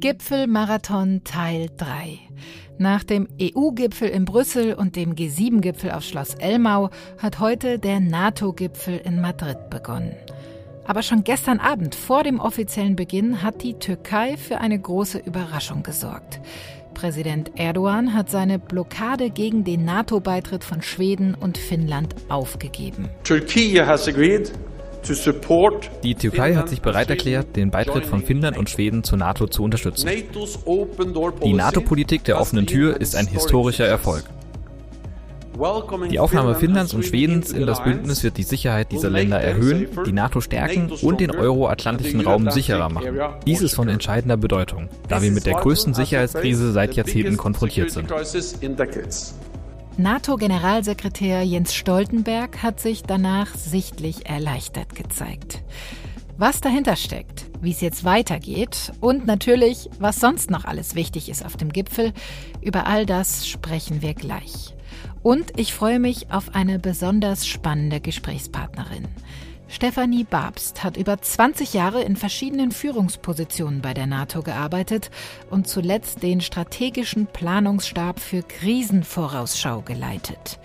Gipfelmarathon Teil 3. Nach dem EU-Gipfel in Brüssel und dem G7-Gipfel auf Schloss Elmau hat heute der NATO-Gipfel in Madrid begonnen. Aber schon gestern Abend vor dem offiziellen Beginn hat die Türkei für eine große Überraschung gesorgt. Präsident Erdogan hat seine Blockade gegen den NATO-Beitritt von Schweden und Finnland aufgegeben. Turkey has agreed die Türkei hat sich bereit erklärt, den Beitritt von Finnland und Schweden zur NATO zu unterstützen. Die NATO-Politik der offenen Tür ist ein historischer Erfolg. Die Aufnahme Finnlands und Schwedens in das Bündnis wird die Sicherheit dieser Länder erhöhen, die NATO stärken und den euroatlantischen Raum sicherer machen. Dies ist von entscheidender Bedeutung, da wir mit der größten Sicherheitskrise seit Jahrzehnten konfrontiert sind. NATO-Generalsekretär Jens Stoltenberg hat sich danach sichtlich erleichtert gezeigt. Was dahinter steckt, wie es jetzt weitergeht und natürlich, was sonst noch alles wichtig ist auf dem Gipfel, über all das sprechen wir gleich. Und ich freue mich auf eine besonders spannende Gesprächspartnerin. Stefanie Babst hat über 20 Jahre in verschiedenen Führungspositionen bei der NATO gearbeitet und zuletzt den strategischen Planungsstab für Krisenvorausschau geleitet.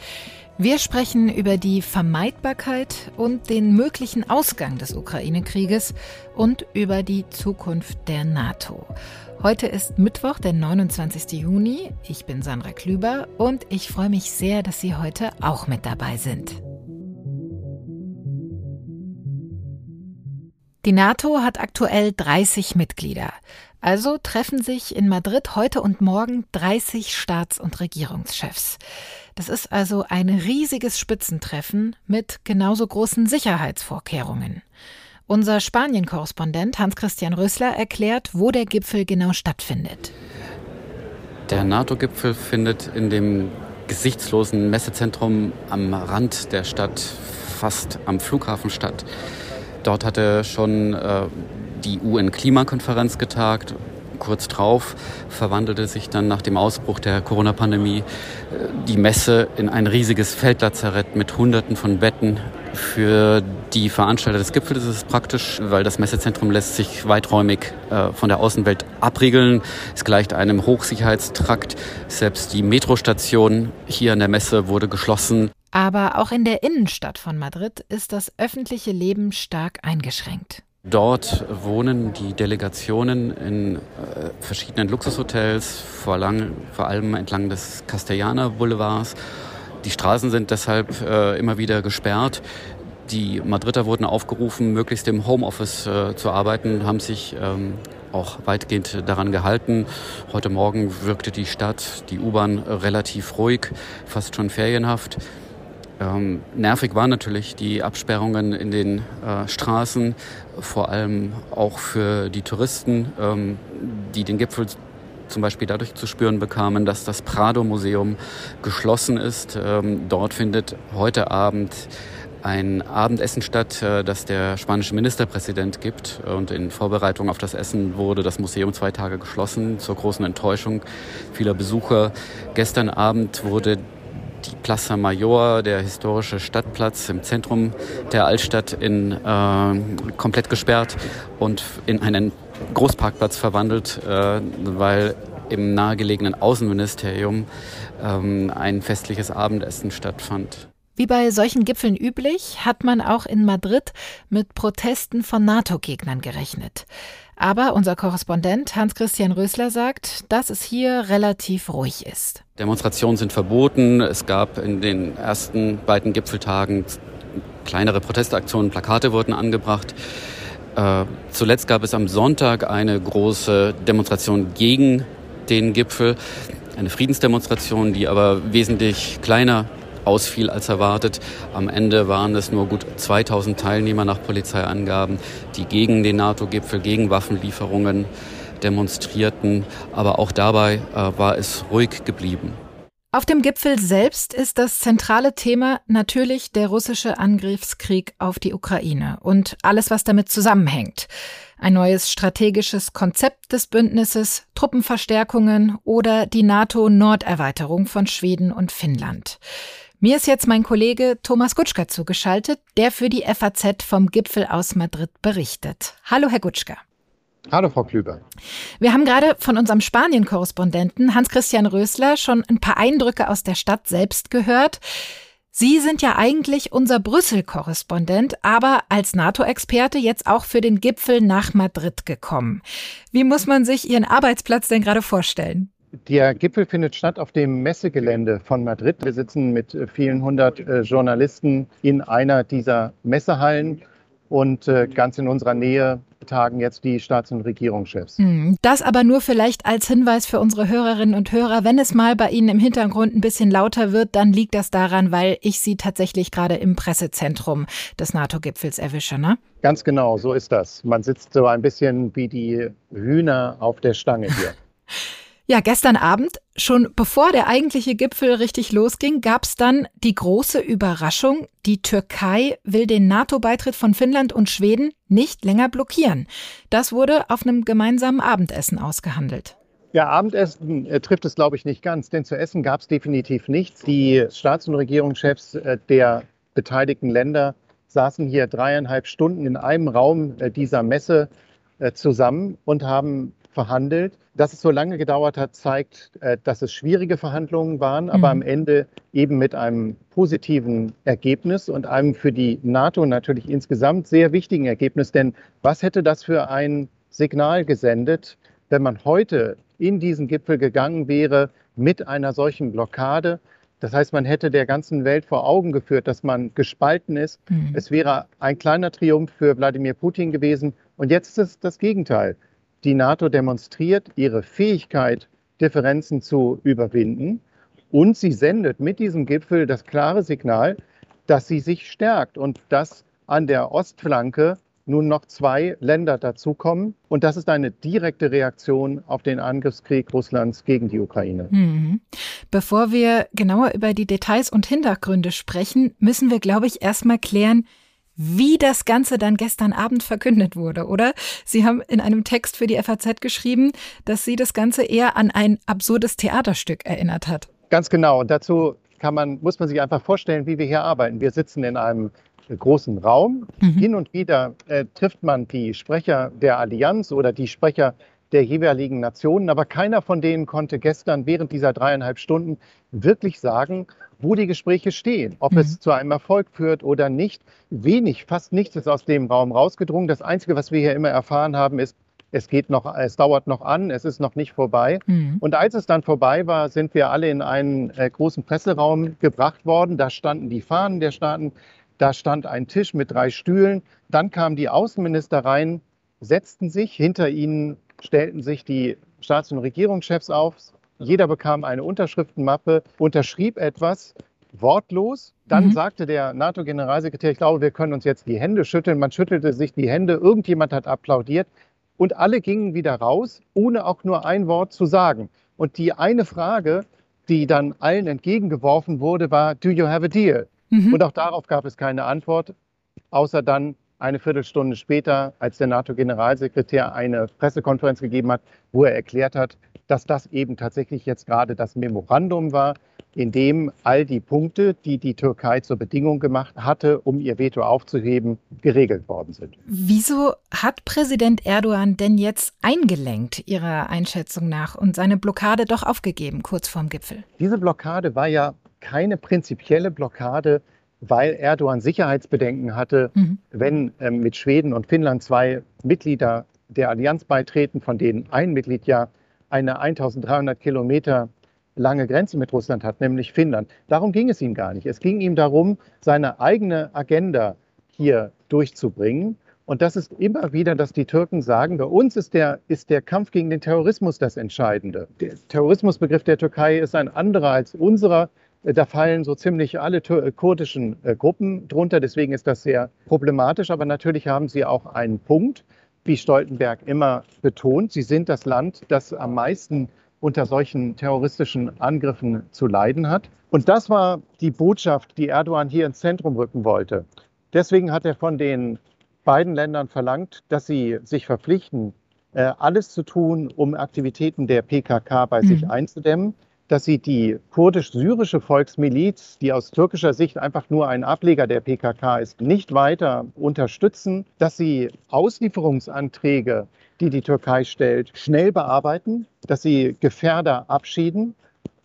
Wir sprechen über die Vermeidbarkeit und den möglichen Ausgang des Ukraine-Krieges und über die Zukunft der NATO. Heute ist Mittwoch, der 29. Juni. Ich bin Sandra Klüber und ich freue mich sehr, dass Sie heute auch mit dabei sind. Die NATO hat aktuell 30 Mitglieder. Also treffen sich in Madrid heute und morgen 30 Staats- und Regierungschefs. Das ist also ein riesiges Spitzentreffen mit genauso großen Sicherheitsvorkehrungen. Unser Spanien-Korrespondent Hans-Christian Rösler erklärt, wo der Gipfel genau stattfindet. Der NATO-Gipfel findet in dem gesichtslosen Messezentrum am Rand der Stadt, fast am Flughafen statt. Dort hatte schon äh, die UN-Klimakonferenz getagt. Kurz drauf verwandelte sich dann nach dem Ausbruch der Corona-Pandemie äh, die Messe in ein riesiges Feldlazarett mit Hunderten von Betten. Für die Veranstalter des Gipfels ist es praktisch, weil das Messezentrum lässt sich weiträumig äh, von der Außenwelt abriegeln. Es gleicht einem Hochsicherheitstrakt. Selbst die Metrostation hier an der Messe wurde geschlossen. Aber auch in der Innenstadt von Madrid ist das öffentliche Leben stark eingeschränkt. Dort wohnen die Delegationen in äh, verschiedenen Luxushotels, vor, lang, vor, allem entlang des Castellana Boulevards. Die Straßen sind deshalb äh, immer wieder gesperrt. Die Madrider wurden aufgerufen, möglichst im Homeoffice äh, zu arbeiten, haben sich ähm, auch weitgehend daran gehalten. Heute Morgen wirkte die Stadt, die U-Bahn relativ ruhig, fast schon ferienhaft. Ähm, nervig waren natürlich die Absperrungen in den äh, Straßen, vor allem auch für die Touristen, ähm, die den Gipfel zum Beispiel dadurch zu spüren bekamen, dass das Prado-Museum geschlossen ist. Ähm, dort findet heute Abend ein Abendessen statt, äh, das der spanische Ministerpräsident gibt. Und in Vorbereitung auf das Essen wurde das Museum zwei Tage geschlossen, zur großen Enttäuschung vieler Besucher. Gestern Abend wurde die Plaza Mayor, der historische Stadtplatz im Zentrum der Altstadt, in, äh, komplett gesperrt und in einen Großparkplatz verwandelt, äh, weil im nahegelegenen Außenministerium ähm, ein festliches Abendessen stattfand. Wie bei solchen Gipfeln üblich, hat man auch in Madrid mit Protesten von NATO-Gegnern gerechnet. Aber unser Korrespondent Hans-Christian Rösler sagt, dass es hier relativ ruhig ist. Demonstrationen sind verboten. Es gab in den ersten beiden Gipfeltagen kleinere Protestaktionen, Plakate wurden angebracht. Äh, zuletzt gab es am Sonntag eine große Demonstration gegen den Gipfel, eine Friedensdemonstration, die aber wesentlich kleiner ausfiel als erwartet. Am Ende waren es nur gut 2000 Teilnehmer nach Polizeiangaben, die gegen den NATO-Gipfel, gegen Waffenlieferungen demonstrierten. Aber auch dabei äh, war es ruhig geblieben. Auf dem Gipfel selbst ist das zentrale Thema natürlich der russische Angriffskrieg auf die Ukraine und alles, was damit zusammenhängt. Ein neues strategisches Konzept des Bündnisses, Truppenverstärkungen oder die NATO-Norderweiterung von Schweden und Finnland. Mir ist jetzt mein Kollege Thomas Gutschka zugeschaltet, der für die FAZ vom Gipfel aus Madrid berichtet. Hallo, Herr Gutschka. Hallo, Frau Klüber. Wir haben gerade von unserem Spanien-Korrespondenten Hans-Christian Rösler schon ein paar Eindrücke aus der Stadt selbst gehört. Sie sind ja eigentlich unser Brüssel-Korrespondent, aber als NATO-Experte jetzt auch für den Gipfel nach Madrid gekommen. Wie muss man sich Ihren Arbeitsplatz denn gerade vorstellen? Der Gipfel findet statt auf dem Messegelände von Madrid. Wir sitzen mit vielen hundert äh, Journalisten in einer dieser Messehallen und äh, ganz in unserer Nähe tagen jetzt die Staats- und Regierungschefs. Hm, das aber nur vielleicht als Hinweis für unsere Hörerinnen und Hörer. Wenn es mal bei Ihnen im Hintergrund ein bisschen lauter wird, dann liegt das daran, weil ich Sie tatsächlich gerade im Pressezentrum des NATO-Gipfels erwische, ne? Ganz genau, so ist das. Man sitzt so ein bisschen wie die Hühner auf der Stange hier. Ja, gestern Abend, schon bevor der eigentliche Gipfel richtig losging, gab es dann die große Überraschung, die Türkei will den NATO-Beitritt von Finnland und Schweden nicht länger blockieren. Das wurde auf einem gemeinsamen Abendessen ausgehandelt. Ja, Abendessen äh, trifft es, glaube ich, nicht ganz, denn zu essen gab es definitiv nichts. Die Staats- und Regierungschefs äh, der beteiligten Länder saßen hier dreieinhalb Stunden in einem Raum äh, dieser Messe äh, zusammen und haben verhandelt. Dass es so lange gedauert hat, zeigt, äh, dass es schwierige Verhandlungen waren, aber mhm. am Ende eben mit einem positiven Ergebnis und einem für die NATO natürlich insgesamt sehr wichtigen Ergebnis. Denn was hätte das für ein Signal gesendet, wenn man heute in diesen Gipfel gegangen wäre mit einer solchen Blockade? Das heißt, man hätte der ganzen Welt vor Augen geführt, dass man gespalten ist. Mhm. Es wäre ein kleiner Triumph für Wladimir Putin gewesen. Und jetzt ist es das Gegenteil die NATO demonstriert ihre Fähigkeit, Differenzen zu überwinden. Und sie sendet mit diesem Gipfel das klare Signal, dass sie sich stärkt und dass an der Ostflanke nun noch zwei Länder dazukommen. Und das ist eine direkte Reaktion auf den Angriffskrieg Russlands gegen die Ukraine. Mhm. Bevor wir genauer über die Details und Hintergründe sprechen, müssen wir, glaube ich, erstmal klären, wie das Ganze dann gestern Abend verkündet wurde, oder? Sie haben in einem Text für die FAZ geschrieben, dass Sie das Ganze eher an ein absurdes Theaterstück erinnert hat. Ganz genau. Und dazu kann man, muss man sich einfach vorstellen, wie wir hier arbeiten. Wir sitzen in einem großen Raum. Mhm. Hin und wieder äh, trifft man die Sprecher der Allianz oder die Sprecher der jeweiligen Nationen, aber keiner von denen konnte gestern während dieser dreieinhalb Stunden wirklich sagen, wo die Gespräche stehen, ob mhm. es zu einem Erfolg führt oder nicht. Wenig, fast nichts ist aus dem Raum rausgedrungen. Das Einzige, was wir hier immer erfahren haben, ist, es geht noch, es dauert noch an, es ist noch nicht vorbei. Mhm. Und als es dann vorbei war, sind wir alle in einen äh, großen Presseraum gebracht worden. Da standen die Fahnen der Staaten, da stand ein Tisch mit drei Stühlen. Dann kamen die Außenminister rein, setzten sich, hinter ihnen stellten sich die Staats- und Regierungschefs auf, jeder bekam eine Unterschriftenmappe, unterschrieb etwas wortlos. Dann mhm. sagte der NATO-Generalsekretär, ich glaube, wir können uns jetzt die Hände schütteln. Man schüttelte sich die Hände, irgendjemand hat applaudiert und alle gingen wieder raus, ohne auch nur ein Wort zu sagen. Und die eine Frage, die dann allen entgegengeworfen wurde, war, do you have a deal? Mhm. Und auch darauf gab es keine Antwort, außer dann eine Viertelstunde später, als der NATO-Generalsekretär eine Pressekonferenz gegeben hat, wo er erklärt hat, dass das eben tatsächlich jetzt gerade das Memorandum war, in dem all die Punkte, die die Türkei zur Bedingung gemacht hatte, um ihr Veto aufzuheben, geregelt worden sind. Wieso hat Präsident Erdogan denn jetzt eingelenkt, Ihrer Einschätzung nach, und seine Blockade doch aufgegeben, kurz vorm Gipfel? Diese Blockade war ja keine prinzipielle Blockade, weil Erdogan Sicherheitsbedenken hatte, mhm. wenn äh, mit Schweden und Finnland zwei Mitglieder der Allianz beitreten, von denen ein Mitglied ja eine 1300 Kilometer lange Grenze mit Russland hat, nämlich Finnland. Darum ging es ihm gar nicht. Es ging ihm darum, seine eigene Agenda hier durchzubringen. Und das ist immer wieder, dass die Türken sagen, bei uns ist der, ist der Kampf gegen den Terrorismus das Entscheidende. Der Terrorismusbegriff der Türkei ist ein anderer als unserer. Da fallen so ziemlich alle kurdischen äh, Gruppen drunter. Deswegen ist das sehr problematisch. Aber natürlich haben sie auch einen Punkt wie Stoltenberg immer betont, sie sind das Land, das am meisten unter solchen terroristischen Angriffen zu leiden hat. Und das war die Botschaft, die Erdogan hier ins Zentrum rücken wollte. Deswegen hat er von den beiden Ländern verlangt, dass sie sich verpflichten, äh, alles zu tun, um Aktivitäten der PKK bei mhm. sich einzudämmen. Dass sie die kurdisch-syrische Volksmiliz, die aus türkischer Sicht einfach nur ein Ableger der PKK ist, nicht weiter unterstützen, dass sie Auslieferungsanträge, die die Türkei stellt, schnell bearbeiten, dass sie Gefährder abschieden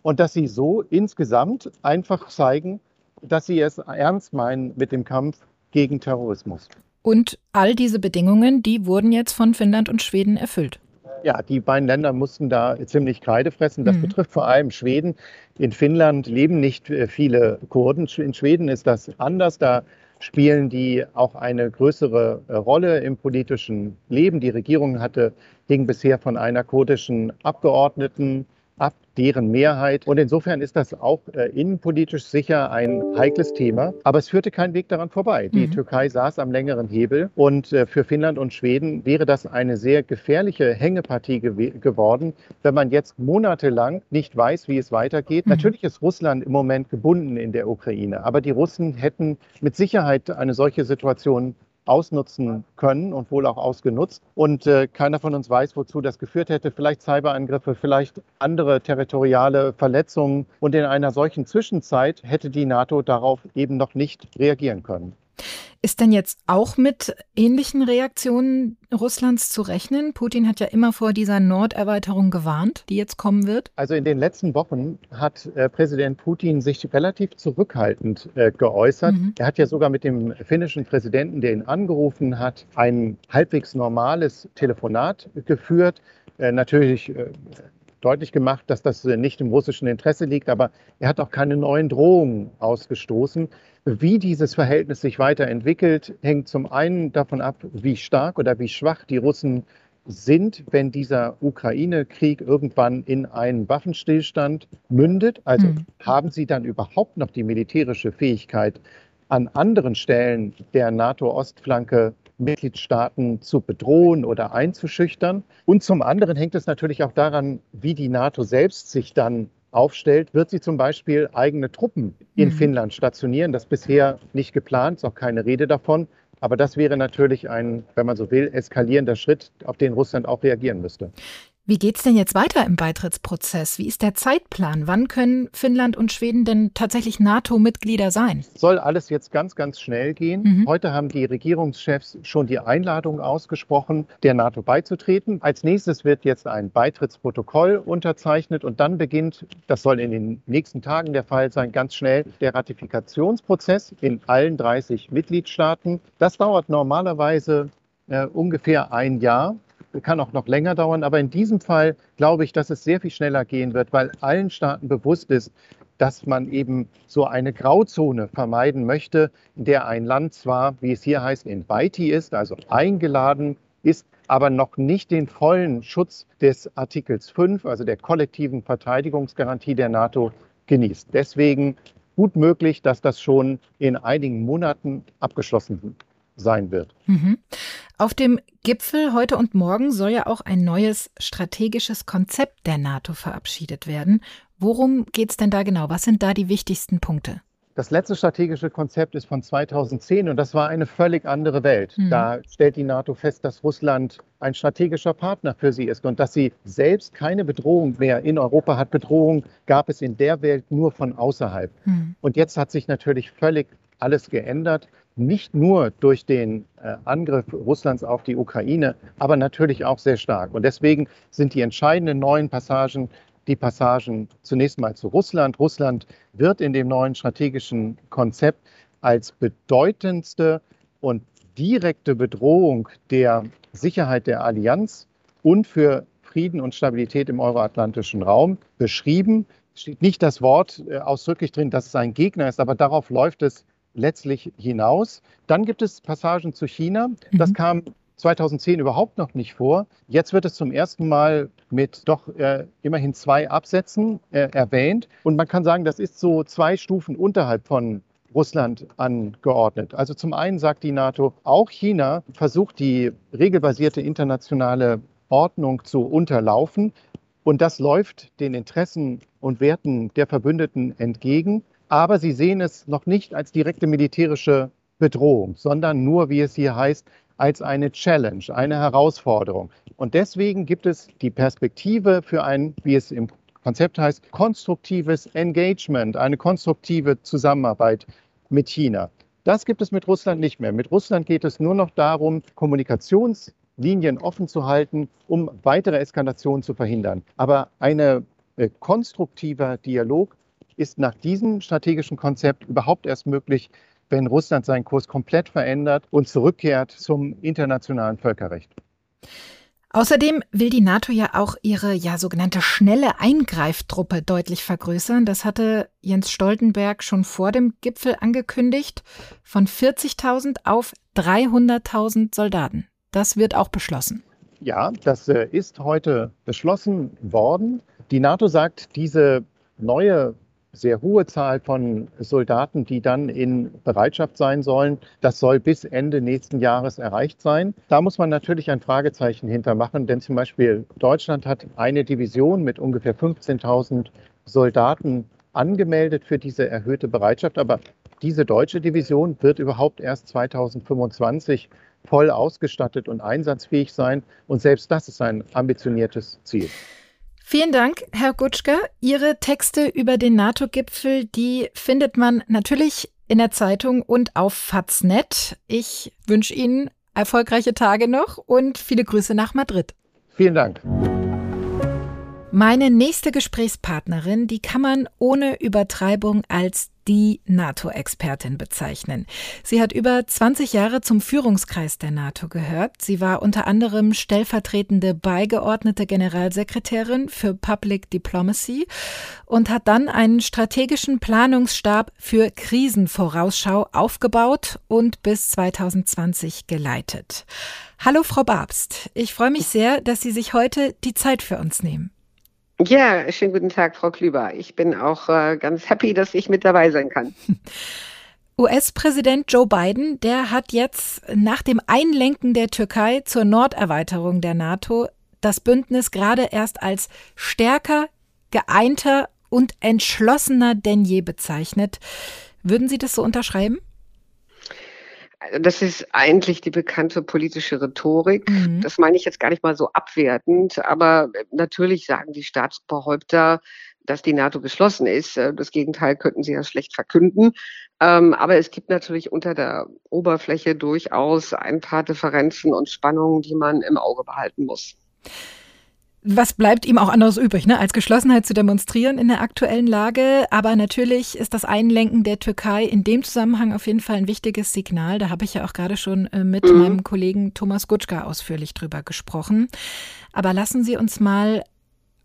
und dass sie so insgesamt einfach zeigen, dass sie es ernst meinen mit dem Kampf gegen Terrorismus. Und all diese Bedingungen, die wurden jetzt von Finnland und Schweden erfüllt. Ja, die beiden Länder mussten da ziemlich Kreide fressen. Das mhm. betrifft vor allem Schweden. In Finnland leben nicht äh, viele Kurden. In Schweden ist das anders. Da spielen die auch eine größere äh, Rolle im politischen Leben. Die Regierung hatte, hing bisher von einer kurdischen Abgeordneten ab, deren Mehrheit. Und insofern ist das auch äh, innenpolitisch sicher ein heikles Thema. Aber es führte kein Weg daran vorbei. Die mhm. Türkei saß am längeren Hebel. Und äh, für Finnland und Schweden wäre das eine sehr gefährliche Hängepartie gew geworden, wenn man jetzt monatelang nicht weiß, wie es weitergeht. Mhm. Natürlich ist Russland im Moment gebunden in der Ukraine. Aber die Russen hätten mit Sicherheit eine solche Situation ausnutzen können und wohl auch ausgenutzt. Und äh, keiner von uns weiß, wozu das geführt hätte. Vielleicht Cyberangriffe, vielleicht andere territoriale Verletzungen. Und in einer solchen Zwischenzeit hätte die NATO darauf eben noch nicht reagieren können. Ist denn jetzt auch mit ähnlichen Reaktionen Russlands zu rechnen? Putin hat ja immer vor dieser Norderweiterung gewarnt, die jetzt kommen wird. Also in den letzten Wochen hat äh, Präsident Putin sich relativ zurückhaltend äh, geäußert. Mhm. Er hat ja sogar mit dem finnischen Präsidenten, der ihn angerufen hat, ein halbwegs normales Telefonat geführt. Äh, natürlich äh, deutlich gemacht, dass das äh, nicht im russischen Interesse liegt, aber er hat auch keine neuen Drohungen ausgestoßen. Wie dieses Verhältnis sich weiterentwickelt, hängt zum einen davon ab, wie stark oder wie schwach die Russen sind, wenn dieser Ukraine-Krieg irgendwann in einen Waffenstillstand mündet. Also mhm. haben sie dann überhaupt noch die militärische Fähigkeit, an anderen Stellen der NATO-Ostflanke Mitgliedstaaten zu bedrohen oder einzuschüchtern. Und zum anderen hängt es natürlich auch daran, wie die NATO selbst sich dann aufstellt, wird sie zum Beispiel eigene Truppen in mhm. Finnland stationieren. Das bisher nicht geplant, ist auch keine Rede davon. Aber das wäre natürlich ein, wenn man so will, eskalierender Schritt, auf den Russland auch reagieren müsste. Wie geht es denn jetzt weiter im Beitrittsprozess? Wie ist der Zeitplan? Wann können Finnland und Schweden denn tatsächlich NATO-Mitglieder sein? Soll alles jetzt ganz, ganz schnell gehen. Mhm. Heute haben die Regierungschefs schon die Einladung ausgesprochen, der NATO beizutreten. Als nächstes wird jetzt ein Beitrittsprotokoll unterzeichnet und dann beginnt, das soll in den nächsten Tagen der Fall sein, ganz schnell der Ratifikationsprozess in allen 30 Mitgliedstaaten. Das dauert normalerweise äh, ungefähr ein Jahr kann auch noch länger dauern. Aber in diesem Fall glaube ich, dass es sehr viel schneller gehen wird, weil allen Staaten bewusst ist, dass man eben so eine Grauzone vermeiden möchte, in der ein Land zwar, wie es hier heißt, in Beiti ist, also eingeladen ist, aber noch nicht den vollen Schutz des Artikels 5, also der kollektiven Verteidigungsgarantie der NATO, genießt. Deswegen gut möglich, dass das schon in einigen Monaten abgeschlossen sein wird. Mhm. Auf dem Gipfel heute und morgen soll ja auch ein neues strategisches Konzept der NATO verabschiedet werden. Worum geht es denn da genau? Was sind da die wichtigsten Punkte? Das letzte strategische Konzept ist von 2010 und das war eine völlig andere Welt. Mhm. Da stellt die NATO fest, dass Russland ein strategischer Partner für sie ist und dass sie selbst keine Bedrohung mehr in Europa hat. Bedrohung gab es in der Welt nur von außerhalb. Mhm. Und jetzt hat sich natürlich völlig alles geändert nicht nur durch den äh, Angriff Russlands auf die Ukraine, aber natürlich auch sehr stark. Und deswegen sind die entscheidenden neuen Passagen die Passagen zunächst mal zu Russland. Russland wird in dem neuen strategischen Konzept als bedeutendste und direkte Bedrohung der Sicherheit der Allianz und für Frieden und Stabilität im euroatlantischen Raum beschrieben. Es steht nicht das Wort äh, ausdrücklich drin, dass es ein Gegner ist, aber darauf läuft es letztlich hinaus. Dann gibt es Passagen zu China. Das mhm. kam 2010 überhaupt noch nicht vor. Jetzt wird es zum ersten Mal mit doch äh, immerhin zwei Absätzen äh, erwähnt. Und man kann sagen, das ist so zwei Stufen unterhalb von Russland angeordnet. Also zum einen sagt die NATO, auch China versucht die regelbasierte internationale Ordnung zu unterlaufen. Und das läuft den Interessen und Werten der Verbündeten entgegen. Aber sie sehen es noch nicht als direkte militärische Bedrohung, sondern nur, wie es hier heißt, als eine Challenge, eine Herausforderung. Und deswegen gibt es die Perspektive für ein, wie es im Konzept heißt konstruktives Engagement, eine konstruktive Zusammenarbeit mit China. Das gibt es mit Russland nicht mehr. Mit Russland geht es nur noch darum, Kommunikationslinien offen zu halten, um weitere Eskalationen zu verhindern. Aber ein äh, konstruktiver Dialog ist nach diesem strategischen Konzept überhaupt erst möglich, wenn Russland seinen Kurs komplett verändert und zurückkehrt zum internationalen Völkerrecht. Außerdem will die NATO ja auch ihre ja sogenannte schnelle Eingreiftruppe deutlich vergrößern. Das hatte Jens Stoltenberg schon vor dem Gipfel angekündigt. Von 40.000 auf 300.000 Soldaten. Das wird auch beschlossen. Ja, das äh, ist heute beschlossen worden. Die NATO sagt, diese neue sehr hohe Zahl von Soldaten, die dann in Bereitschaft sein sollen. Das soll bis Ende nächsten Jahres erreicht sein. Da muss man natürlich ein Fragezeichen hintermachen, denn zum Beispiel Deutschland hat eine Division mit ungefähr 15.000 Soldaten angemeldet für diese erhöhte Bereitschaft. Aber diese deutsche Division wird überhaupt erst 2025 voll ausgestattet und einsatzfähig sein. Und selbst das ist ein ambitioniertes Ziel. Vielen Dank, Herr Gutschka. Ihre Texte über den NATO-Gipfel, die findet man natürlich in der Zeitung und auf Faznet. Ich wünsche Ihnen erfolgreiche Tage noch und viele Grüße nach Madrid. Vielen Dank. Meine nächste Gesprächspartnerin, die kann man ohne Übertreibung als die NATO-Expertin bezeichnen. Sie hat über 20 Jahre zum Führungskreis der NATO gehört. Sie war unter anderem stellvertretende beigeordnete Generalsekretärin für Public Diplomacy und hat dann einen strategischen Planungsstab für Krisenvorausschau aufgebaut und bis 2020 geleitet. Hallo, Frau Babst. Ich freue mich sehr, dass Sie sich heute die Zeit für uns nehmen. Ja, schönen guten Tag, Frau Klüber. Ich bin auch äh, ganz happy, dass ich mit dabei sein kann. US-Präsident Joe Biden, der hat jetzt nach dem Einlenken der Türkei zur Norderweiterung der NATO das Bündnis gerade erst als stärker, geeinter und entschlossener denn je bezeichnet. Würden Sie das so unterschreiben? Das ist eigentlich die bekannte politische Rhetorik. Mhm. Das meine ich jetzt gar nicht mal so abwertend, aber natürlich sagen die Staatsoberhäupter, dass die NATO geschlossen ist. Äh, das Gegenteil könnten sie ja schlecht verkünden. Ähm, aber es gibt natürlich unter der Oberfläche durchaus ein paar Differenzen und Spannungen, die man im Auge behalten muss was bleibt ihm auch anderes übrig, ne, als Geschlossenheit zu demonstrieren in der aktuellen Lage. Aber natürlich ist das Einlenken der Türkei in dem Zusammenhang auf jeden Fall ein wichtiges Signal. Da habe ich ja auch gerade schon äh, mit mhm. meinem Kollegen Thomas Gutschka ausführlich drüber gesprochen. Aber lassen Sie uns mal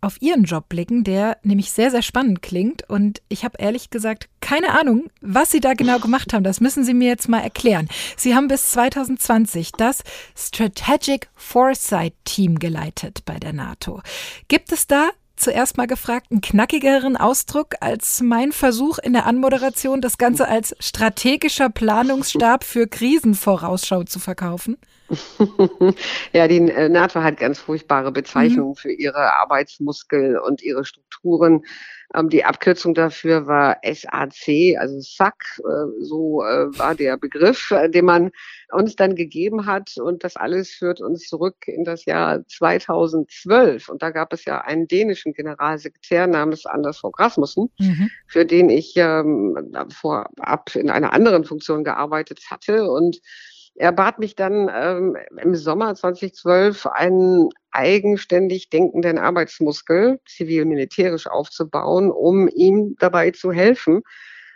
auf Ihren Job blicken, der nämlich sehr, sehr spannend klingt. Und ich habe ehrlich gesagt keine Ahnung, was Sie da genau gemacht haben. Das müssen Sie mir jetzt mal erklären. Sie haben bis 2020 das Strategic Foresight Team geleitet bei der NATO. Gibt es da zuerst mal gefragt, einen knackigeren Ausdruck als mein Versuch in der Anmoderation, das Ganze als strategischer Planungsstab für Krisenvorausschau zu verkaufen? ja, die äh, NATO hat ganz furchtbare Bezeichnungen mhm. für ihre Arbeitsmuskel und ihre Strukturen. Ähm, die Abkürzung dafür war SAC, also SAC, äh, so äh, war der Begriff, den man uns dann gegeben hat. Und das alles führt uns zurück in das Jahr 2012. Und da gab es ja einen dänischen Generalsekretär namens Anders Fogh Rasmussen, mhm. für den ich ähm, vorab in einer anderen Funktion gearbeitet hatte. Und er bat mich dann ähm, im Sommer 2012 einen eigenständig denkenden Arbeitsmuskel zivil-militärisch aufzubauen, um ihm dabei zu helfen,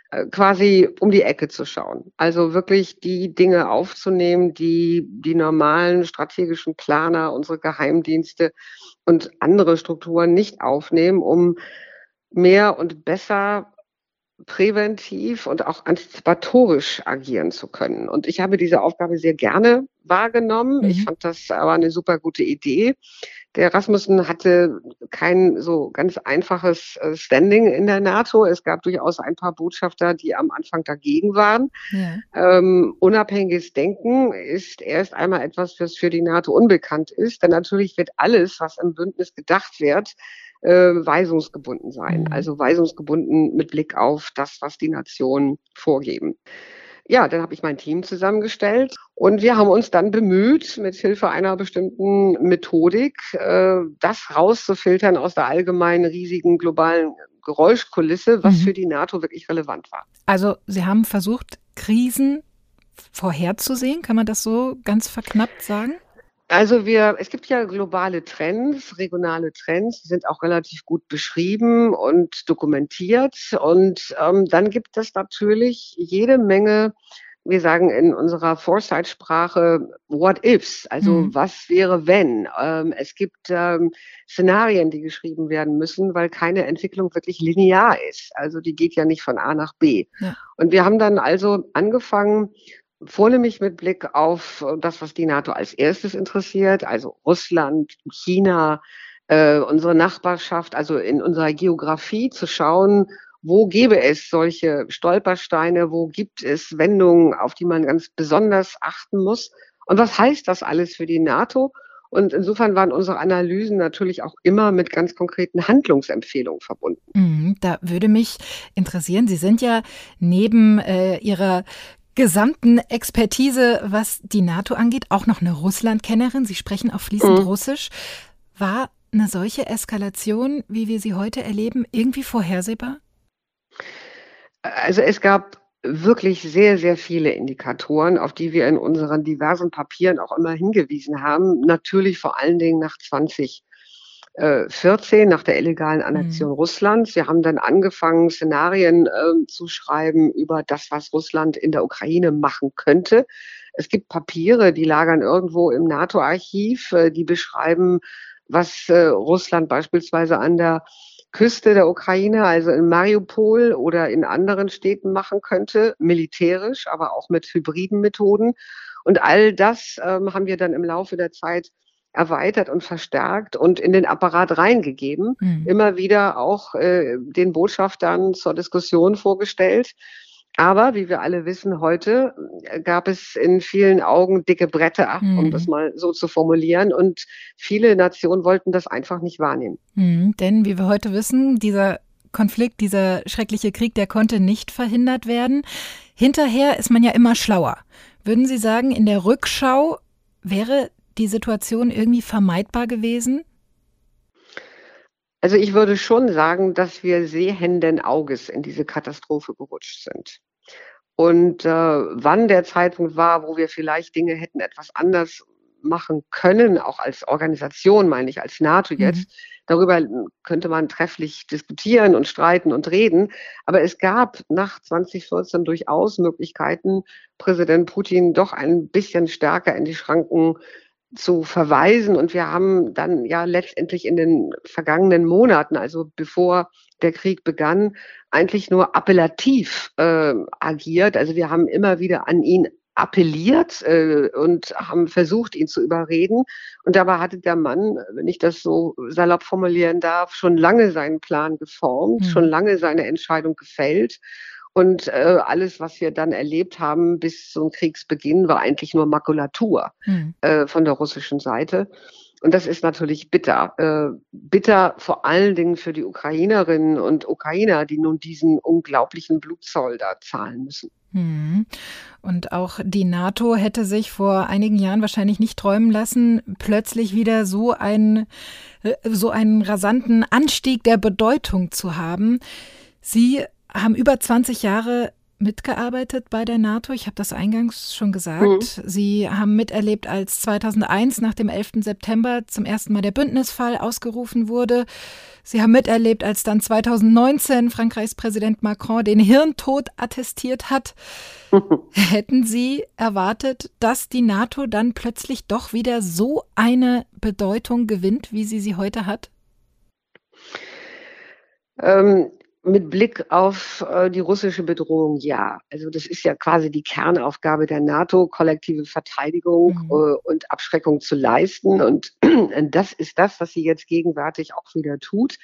äh, quasi um die Ecke zu schauen. Also wirklich die Dinge aufzunehmen, die die normalen strategischen Planer, unsere Geheimdienste und andere Strukturen nicht aufnehmen, um mehr und besser präventiv und auch antizipatorisch agieren zu können. Und ich habe diese Aufgabe sehr gerne wahrgenommen. Mhm. Ich fand das aber eine super gute Idee. Der Rasmussen hatte kein so ganz einfaches äh, Standing in der NATO. Es gab durchaus ein paar Botschafter, die am Anfang dagegen waren. Ja. Ähm, unabhängiges Denken ist erst einmal etwas, was für die NATO unbekannt ist. Denn natürlich wird alles, was im Bündnis gedacht wird, äh, weisungsgebunden sein. Mhm. Also weisungsgebunden mit Blick auf das, was die Nationen vorgeben. ja, dann habe ich mein Team zusammengestellt und wir haben uns dann bemüht, mit Hilfe einer bestimmten Methodik, äh, das rauszufiltern aus der allgemeinen riesigen globalen Geräuschkulisse, was mhm. für die NATO wirklich relevant war. Also Sie haben versucht, Krisen vorherzusehen, kann man das so ganz verknappt sagen? Also wir, es gibt ja globale Trends, regionale Trends, die sind auch relativ gut beschrieben und dokumentiert. Und ähm, dann gibt es natürlich jede Menge, wir sagen in unserer Foresight-Sprache What ifs, also mhm. was wäre wenn. Ähm, es gibt ähm, Szenarien, die geschrieben werden müssen, weil keine Entwicklung wirklich linear ist. Also die geht ja nicht von A nach B. Ja. Und wir haben dann also angefangen, vornehmlich mit Blick auf äh, das, was die NATO als erstes interessiert, also Russland, China, äh, unsere Nachbarschaft, also in unserer Geografie zu schauen, wo gäbe es solche Stolpersteine, wo gibt es Wendungen, auf die man ganz besonders achten muss und was heißt das alles für die NATO? Und insofern waren unsere Analysen natürlich auch immer mit ganz konkreten Handlungsempfehlungen verbunden. Mhm, da würde mich interessieren, Sie sind ja neben äh, Ihrer gesamten Expertise, was die NATO angeht, auch noch eine Russlandkennerin. Sie sprechen auch fließend mhm. Russisch. War eine solche Eskalation, wie wir sie heute erleben, irgendwie vorhersehbar? Also es gab wirklich sehr, sehr viele Indikatoren, auf die wir in unseren diversen Papieren auch immer hingewiesen haben. Natürlich vor allen Dingen nach 20 14 nach der illegalen Annexion mhm. Russlands. Wir haben dann angefangen, Szenarien äh, zu schreiben über das, was Russland in der Ukraine machen könnte. Es gibt Papiere, die lagern irgendwo im NATO-Archiv, äh, die beschreiben, was äh, Russland beispielsweise an der Küste der Ukraine, also in Mariupol oder in anderen Städten machen könnte, militärisch, aber auch mit hybriden Methoden. Und all das ähm, haben wir dann im Laufe der Zeit erweitert und verstärkt und in den Apparat reingegeben, mhm. immer wieder auch äh, den Botschaftern zur Diskussion vorgestellt. Aber wie wir alle wissen, heute äh, gab es in vielen Augen dicke Bretter, mhm. um das mal so zu formulieren. Und viele Nationen wollten das einfach nicht wahrnehmen. Mhm, denn wie wir heute wissen, dieser Konflikt, dieser schreckliche Krieg, der konnte nicht verhindert werden. Hinterher ist man ja immer schlauer. Würden Sie sagen, in der Rückschau wäre die Situation irgendwie vermeidbar gewesen? Also ich würde schon sagen, dass wir sehenden Auges in diese Katastrophe gerutscht sind. Und äh, wann der Zeitpunkt war, wo wir vielleicht Dinge hätten etwas anders machen können, auch als Organisation, meine ich, als NATO jetzt, mhm. darüber könnte man trefflich diskutieren und streiten und reden. Aber es gab nach 2014 durchaus Möglichkeiten, Präsident Putin doch ein bisschen stärker in die Schranken zu verweisen. Und wir haben dann ja letztendlich in den vergangenen Monaten, also bevor der Krieg begann, eigentlich nur appellativ äh, agiert. Also wir haben immer wieder an ihn appelliert äh, und haben versucht, ihn zu überreden. Und dabei hatte der Mann, wenn ich das so salopp formulieren darf, schon lange seinen Plan geformt, mhm. schon lange seine Entscheidung gefällt. Und äh, alles, was wir dann erlebt haben bis zum Kriegsbeginn, war eigentlich nur Makulatur mhm. äh, von der russischen Seite. Und das ist natürlich bitter. Äh, bitter vor allen Dingen für die Ukrainerinnen und Ukrainer, die nun diesen unglaublichen Blutzoll da zahlen müssen. Hm. Und auch die NATO hätte sich vor einigen Jahren wahrscheinlich nicht träumen lassen, plötzlich wieder so einen, äh, so einen rasanten Anstieg der Bedeutung zu haben. Sie haben über 20 Jahre mitgearbeitet bei der NATO. Ich habe das eingangs schon gesagt. Mhm. Sie haben miterlebt, als 2001 nach dem 11. September zum ersten Mal der Bündnisfall ausgerufen wurde. Sie haben miterlebt, als dann 2019 Frankreichs Präsident Macron den Hirntod attestiert hat. Hätten Sie erwartet, dass die NATO dann plötzlich doch wieder so eine Bedeutung gewinnt, wie sie sie heute hat? Ähm, mit Blick auf äh, die russische Bedrohung, ja. Also das ist ja quasi die Kernaufgabe der NATO, kollektive Verteidigung mhm. äh, und Abschreckung zu leisten. Und das ist das, was sie jetzt gegenwärtig auch wieder tut.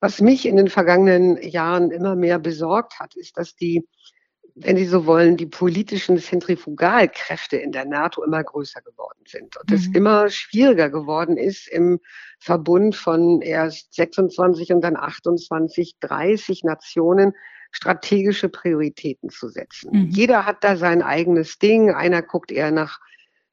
Was mich in den vergangenen Jahren immer mehr besorgt hat, ist, dass die wenn Sie so wollen, die politischen Zentrifugalkräfte in der NATO immer größer geworden sind und mhm. es immer schwieriger geworden ist, im Verbund von erst 26 und dann 28, 30 Nationen strategische Prioritäten zu setzen. Mhm. Jeder hat da sein eigenes Ding. Einer guckt eher nach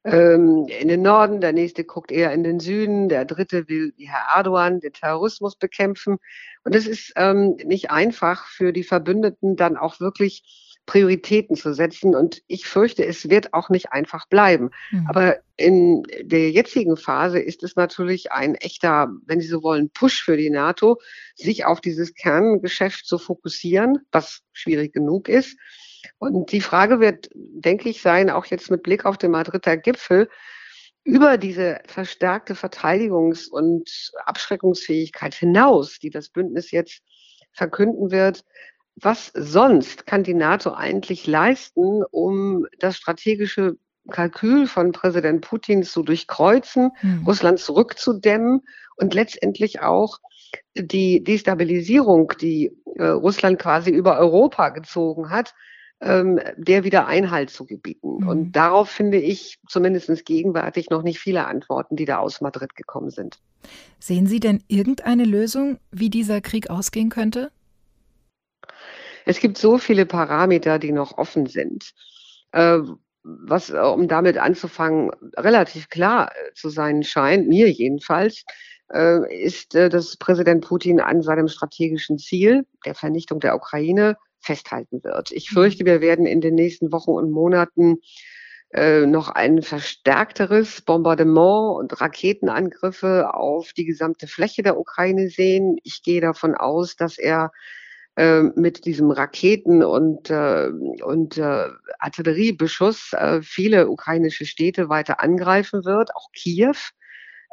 ähm, in den Norden, der nächste guckt eher in den Süden, der dritte will, wie Herr Erdogan, den Terrorismus bekämpfen. Und es ist ähm, nicht einfach für die Verbündeten dann auch wirklich Prioritäten zu setzen. Und ich fürchte, es wird auch nicht einfach bleiben. Mhm. Aber in der jetzigen Phase ist es natürlich ein echter, wenn Sie so wollen, Push für die NATO, sich auf dieses Kerngeschäft zu fokussieren, was schwierig genug ist. Und die Frage wird, denke ich, sein, auch jetzt mit Blick auf den Madrider Gipfel, über diese verstärkte Verteidigungs- und Abschreckungsfähigkeit hinaus, die das Bündnis jetzt verkünden wird, was sonst kann die NATO eigentlich leisten, um das strategische Kalkül von Präsident Putin zu durchkreuzen, mhm. Russland zurückzudämmen und letztendlich auch die Destabilisierung, die äh, Russland quasi über Europa gezogen hat, ähm, der wieder Einhalt zu gebieten. Mhm. Und darauf finde ich zumindest gegenwärtig noch nicht viele Antworten, die da aus Madrid gekommen sind. Sehen Sie denn irgendeine Lösung, wie dieser Krieg ausgehen könnte? Es gibt so viele Parameter, die noch offen sind. Äh, was, äh, um damit anzufangen, relativ klar äh, zu sein scheint, mir jedenfalls, äh, ist, äh, dass Präsident Putin an seinem strategischen Ziel, der Vernichtung der Ukraine, festhalten wird. Ich mhm. fürchte, wir werden in den nächsten Wochen und Monaten äh, noch ein verstärkteres Bombardement und Raketenangriffe auf die gesamte Fläche der Ukraine sehen. Ich gehe davon aus, dass er äh, mit diesem Raketen- und, äh, und äh, Artilleriebeschuss äh, viele ukrainische Städte weiter angreifen wird, auch Kiew.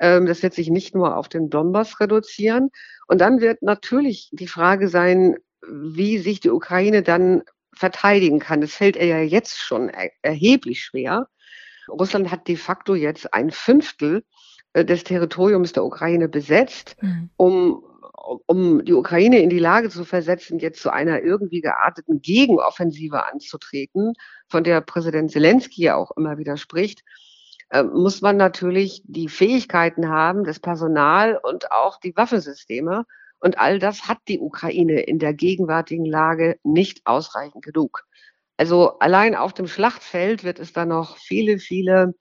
Ähm, das wird sich nicht nur auf den Donbass reduzieren. Und dann wird natürlich die Frage sein, wie sich die Ukraine dann verteidigen kann. Das fällt ihr ja jetzt schon er erheblich schwer. Russland hat de facto jetzt ein Fünftel äh, des Territoriums der Ukraine besetzt, mhm. um, um die Ukraine in die Lage zu versetzen, jetzt zu einer irgendwie gearteten Gegenoffensive anzutreten, von der Präsident Zelensky ja auch immer wieder spricht, äh, muss man natürlich die Fähigkeiten haben, das Personal und auch die Waffensysteme, und all das hat die Ukraine in der gegenwärtigen Lage nicht ausreichend genug. Also allein auf dem Schlachtfeld wird es da noch viele, viele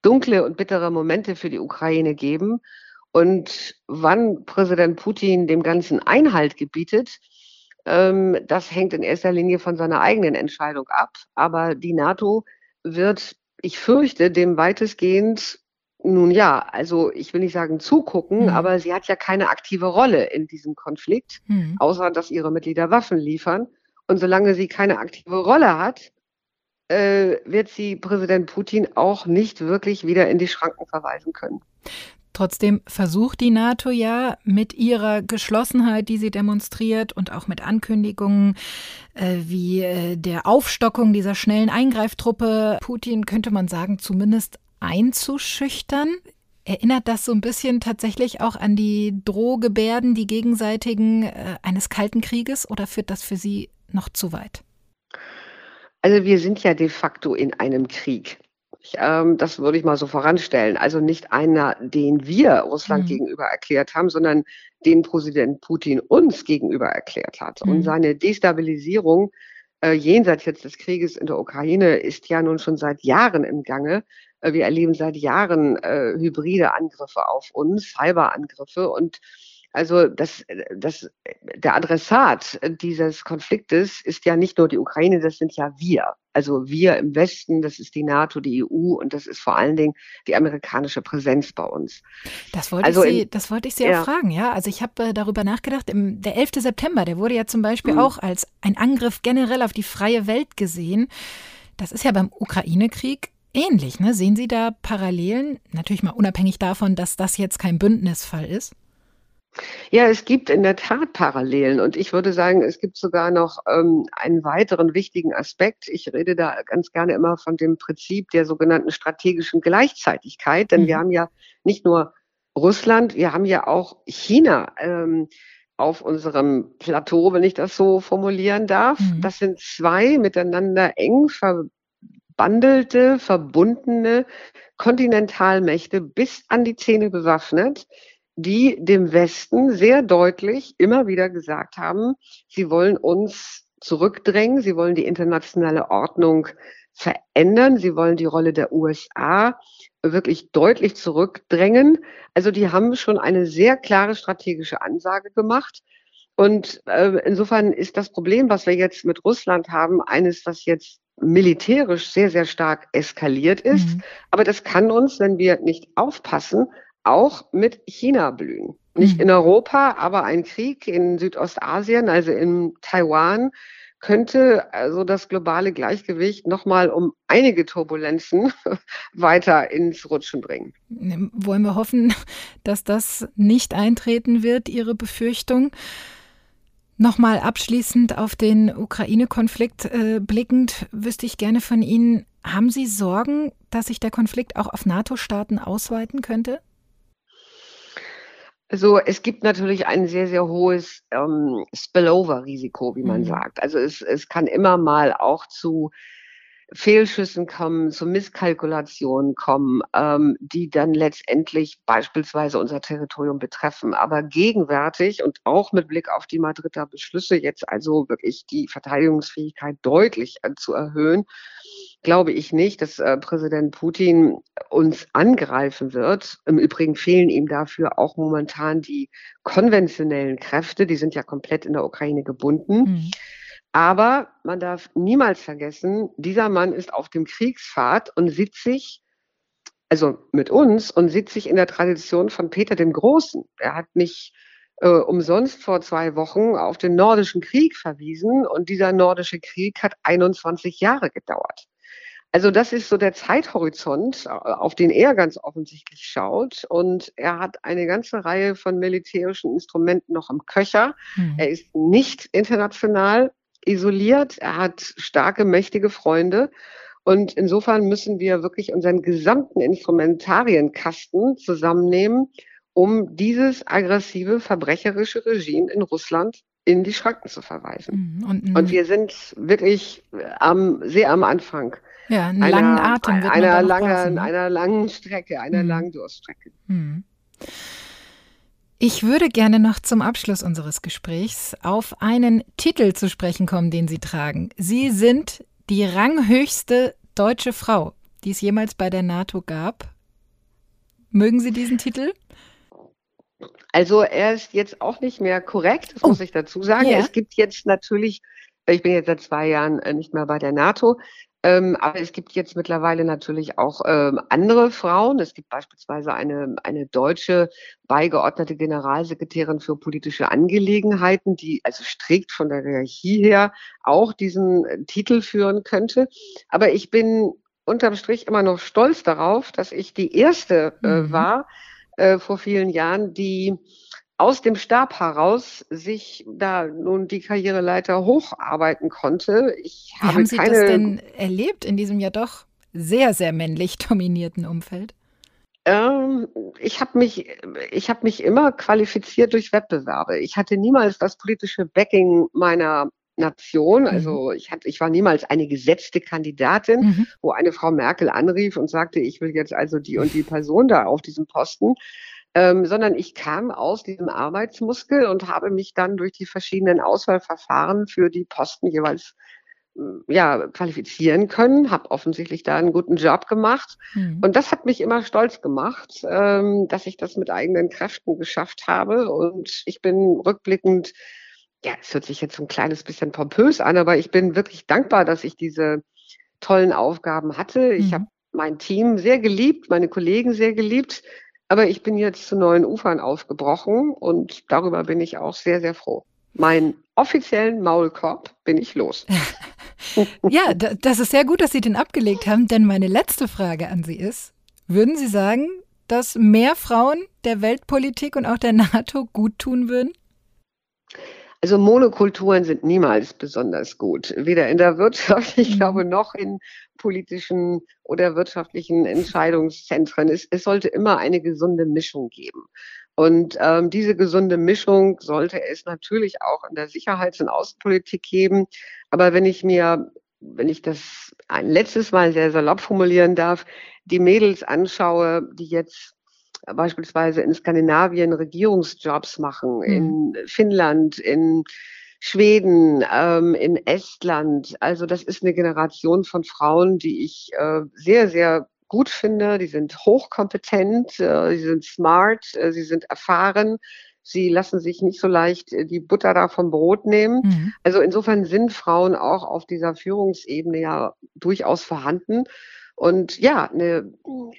dunkle und bittere Momente für die Ukraine geben. Und wann Präsident Putin dem Ganzen Einhalt gebietet, ähm, das hängt in erster Linie von seiner eigenen Entscheidung ab. Aber die NATO wird, ich fürchte, dem weitestgehend nun ja, also ich will nicht sagen zugucken, mhm. aber sie hat ja keine aktive Rolle in diesem Konflikt, mhm. außer dass ihre Mitglieder Waffen liefern. Und solange sie keine aktive Rolle hat, äh, wird sie Präsident Putin auch nicht wirklich wieder in die Schranken verweisen können. Trotzdem versucht die NATO ja mit ihrer Geschlossenheit, die sie demonstriert und auch mit Ankündigungen äh, wie äh, der Aufstockung dieser schnellen Eingreiftruppe Putin, könnte man sagen, zumindest einzuschüchtern? Erinnert das so ein bisschen tatsächlich auch an die Drohgebärden, die gegenseitigen äh, eines Kalten Krieges oder führt das für Sie noch zu weit? Also wir sind ja de facto in einem Krieg. Ähm, das würde ich mal so voranstellen. Also nicht einer, den wir Russland mhm. gegenüber erklärt haben, sondern den Präsident Putin uns gegenüber erklärt hat. Mhm. Und seine Destabilisierung äh, jenseits jetzt des Krieges in der Ukraine ist ja nun schon seit Jahren im Gange. Äh, wir erleben seit Jahren äh, hybride Angriffe auf uns, Cyberangriffe und also das, das, der Adressat dieses Konfliktes ist ja nicht nur die Ukraine, das sind ja wir. Also wir im Westen, das ist die NATO, die EU und das ist vor allen Dingen die amerikanische Präsenz bei uns. Das wollte also ich Sie, das wollte ich Sie ja. auch fragen, ja. Also ich habe äh, darüber nachgedacht, im, der 11. September, der wurde ja zum Beispiel mhm. auch als ein Angriff generell auf die freie Welt gesehen. Das ist ja beim Ukraine-Krieg ähnlich. Ne? Sehen Sie da Parallelen? Natürlich mal unabhängig davon, dass das jetzt kein Bündnisfall ist. Ja, es gibt in der Tat Parallelen und ich würde sagen, es gibt sogar noch ähm, einen weiteren wichtigen Aspekt. Ich rede da ganz gerne immer von dem Prinzip der sogenannten strategischen Gleichzeitigkeit, denn mhm. wir haben ja nicht nur Russland, wir haben ja auch China, ähm, auf unserem Plateau, wenn ich das so formulieren darf. Mhm. Das sind zwei miteinander eng verbandelte, verbundene Kontinentalmächte bis an die Zähne bewaffnet, die dem Westen sehr deutlich immer wieder gesagt haben, sie wollen uns zurückdrängen, sie wollen die internationale Ordnung verändern, sie wollen die Rolle der USA wirklich deutlich zurückdrängen. Also die haben schon eine sehr klare strategische Ansage gemacht. Und äh, insofern ist das Problem, was wir jetzt mit Russland haben, eines, was jetzt militärisch sehr, sehr stark eskaliert ist. Mhm. Aber das kann uns, wenn wir nicht aufpassen, auch mit China blühen. Nicht mhm. in Europa, aber ein Krieg in Südostasien, also in Taiwan, könnte also das globale Gleichgewicht nochmal um einige Turbulenzen weiter ins Rutschen bringen. Wollen wir hoffen, dass das nicht eintreten wird, Ihre Befürchtung? Nochmal abschließend auf den Ukraine-Konflikt äh, blickend, wüsste ich gerne von Ihnen, haben Sie Sorgen, dass sich der Konflikt auch auf NATO-Staaten ausweiten könnte? Also es gibt natürlich ein sehr, sehr hohes ähm, Spillover-Risiko, wie man mhm. sagt. Also es, es kann immer mal auch zu Fehlschüssen kommen, zu Misskalkulationen kommen, ähm, die dann letztendlich beispielsweise unser Territorium betreffen. Aber gegenwärtig und auch mit Blick auf die Madrider Beschlüsse, jetzt also wirklich die Verteidigungsfähigkeit deutlich äh, zu erhöhen, glaube ich nicht, dass äh, Präsident Putin uns angreifen wird. Im Übrigen fehlen ihm dafür auch momentan die konventionellen Kräfte. Die sind ja komplett in der Ukraine gebunden. Mhm. Aber man darf niemals vergessen, dieser Mann ist auf dem Kriegspfad und sieht sich, also mit uns, und sieht sich in der Tradition von Peter dem Großen. Er hat nicht äh, umsonst vor zwei Wochen auf den nordischen Krieg verwiesen und dieser nordische Krieg hat 21 Jahre gedauert. Also das ist so der Zeithorizont, äh, auf den er ganz offensichtlich schaut. Und er hat eine ganze Reihe von militärischen Instrumenten noch im Köcher. Mhm. Er ist nicht international isoliert. Er hat starke, mächtige Freunde. Und insofern müssen wir wirklich unseren gesamten Instrumentarienkasten zusammennehmen, um dieses aggressive, verbrecherische Regime in Russland in die Schranken zu verweisen. Mhm. Und, und, wir sind wirklich am, sehr am Anfang ja, einen einer, langen Atem wird einer, langen, ne? einer langen Strecke, einer mhm. langen Durststrecke. Mhm. Ich würde gerne noch zum Abschluss unseres Gesprächs auf einen Titel zu sprechen kommen, den Sie tragen. Sie sind die ranghöchste deutsche Frau, die es jemals bei der NATO gab. Mögen Sie diesen Titel? Also er ist jetzt auch nicht mehr korrekt, das oh. muss ich dazu sagen. Ja. Es gibt jetzt natürlich, ich bin jetzt seit zwei Jahren äh, nicht mehr bei der NATO, ähm, aber es gibt jetzt mittlerweile natürlich auch ähm, andere Frauen. Es gibt beispielsweise eine, eine deutsche beigeordnete Generalsekretärin für politische Angelegenheiten, die also strikt von der Hierarchie her auch diesen äh, Titel führen könnte. Aber ich bin unterm Strich immer noch stolz darauf, dass ich die erste äh, mhm. war äh, vor vielen Jahren, die aus dem Stab heraus sich da nun die Karriereleiter hocharbeiten konnte. Ich Wie habe haben Sie das denn erlebt in diesem ja doch sehr, sehr männlich dominierten Umfeld? Ähm, ich habe mich, ich habe mich immer qualifiziert durch Wettbewerbe. Ich hatte niemals das politische Backing meiner Nation. Mhm. Also ich, hatte, ich war niemals eine gesetzte Kandidatin, mhm. wo eine Frau Merkel anrief und sagte, ich will jetzt also die und die Person da auf diesem Posten, ähm, sondern ich kam aus diesem Arbeitsmuskel und habe mich dann durch die verschiedenen Auswahlverfahren für die Posten jeweils hm, ja, qualifizieren können, habe offensichtlich da einen guten Job gemacht. Mhm. Und das hat mich immer stolz gemacht, ähm, dass ich das mit eigenen Kräften geschafft habe. Und ich bin rückblickend, ja, es hört sich jetzt ein kleines bisschen pompös an, aber ich bin wirklich dankbar, dass ich diese tollen Aufgaben hatte. Mhm. Ich habe mein Team sehr geliebt, meine Kollegen sehr geliebt. Aber ich bin jetzt zu neuen Ufern aufgebrochen und darüber bin ich auch sehr, sehr froh. Meinen offiziellen Maulkorb bin ich los. ja, das ist sehr gut, dass Sie den abgelegt haben, denn meine letzte Frage an Sie ist, würden Sie sagen, dass mehr Frauen der Weltpolitik und auch der NATO gut tun würden? Also Monokulturen sind niemals besonders gut, weder in der Wirtschaft, ich mhm. glaube, noch in politischen oder wirtschaftlichen Entscheidungszentren. Es, es sollte immer eine gesunde Mischung geben. Und ähm, diese gesunde Mischung sollte es natürlich auch in der Sicherheits- und Außenpolitik geben. Aber wenn ich mir, wenn ich das ein letztes Mal sehr salopp formulieren darf, die Mädels anschaue, die jetzt beispielsweise in Skandinavien Regierungsjobs machen, mhm. in Finnland, in Schweden, ähm, in Estland. Also das ist eine Generation von Frauen, die ich äh, sehr, sehr gut finde. Die sind hochkompetent, äh, sie sind smart, äh, sie sind erfahren. Sie lassen sich nicht so leicht äh, die Butter da vom Brot nehmen. Mhm. Also insofern sind Frauen auch auf dieser Führungsebene ja durchaus vorhanden. Und ja, eine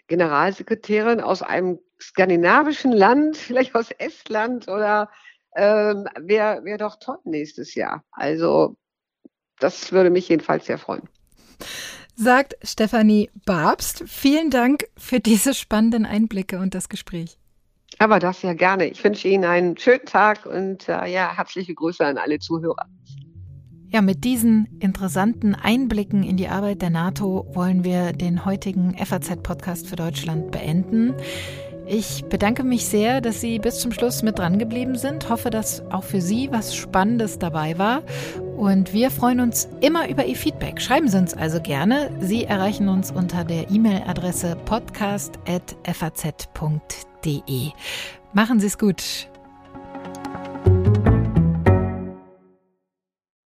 Generalsekretärin aus einem skandinavischen Land, vielleicht aus Estland oder ähm, wäre wär doch toll nächstes Jahr. Also das würde mich jedenfalls sehr freuen. Sagt Stefanie Babst. Vielen Dank für diese spannenden Einblicke und das Gespräch. Aber das ja gerne. Ich wünsche Ihnen einen schönen Tag und äh, ja, herzliche Grüße an alle Zuhörer. Ja, mit diesen interessanten Einblicken in die Arbeit der NATO wollen wir den heutigen FAZ-Podcast für Deutschland beenden. Ich bedanke mich sehr, dass Sie bis zum Schluss mit dran geblieben sind. Hoffe, dass auch für Sie was Spannendes dabei war. Und wir freuen uns immer über Ihr Feedback. Schreiben Sie uns also gerne. Sie erreichen uns unter der E-Mail-Adresse podcast.faz.de. Machen Sie es gut.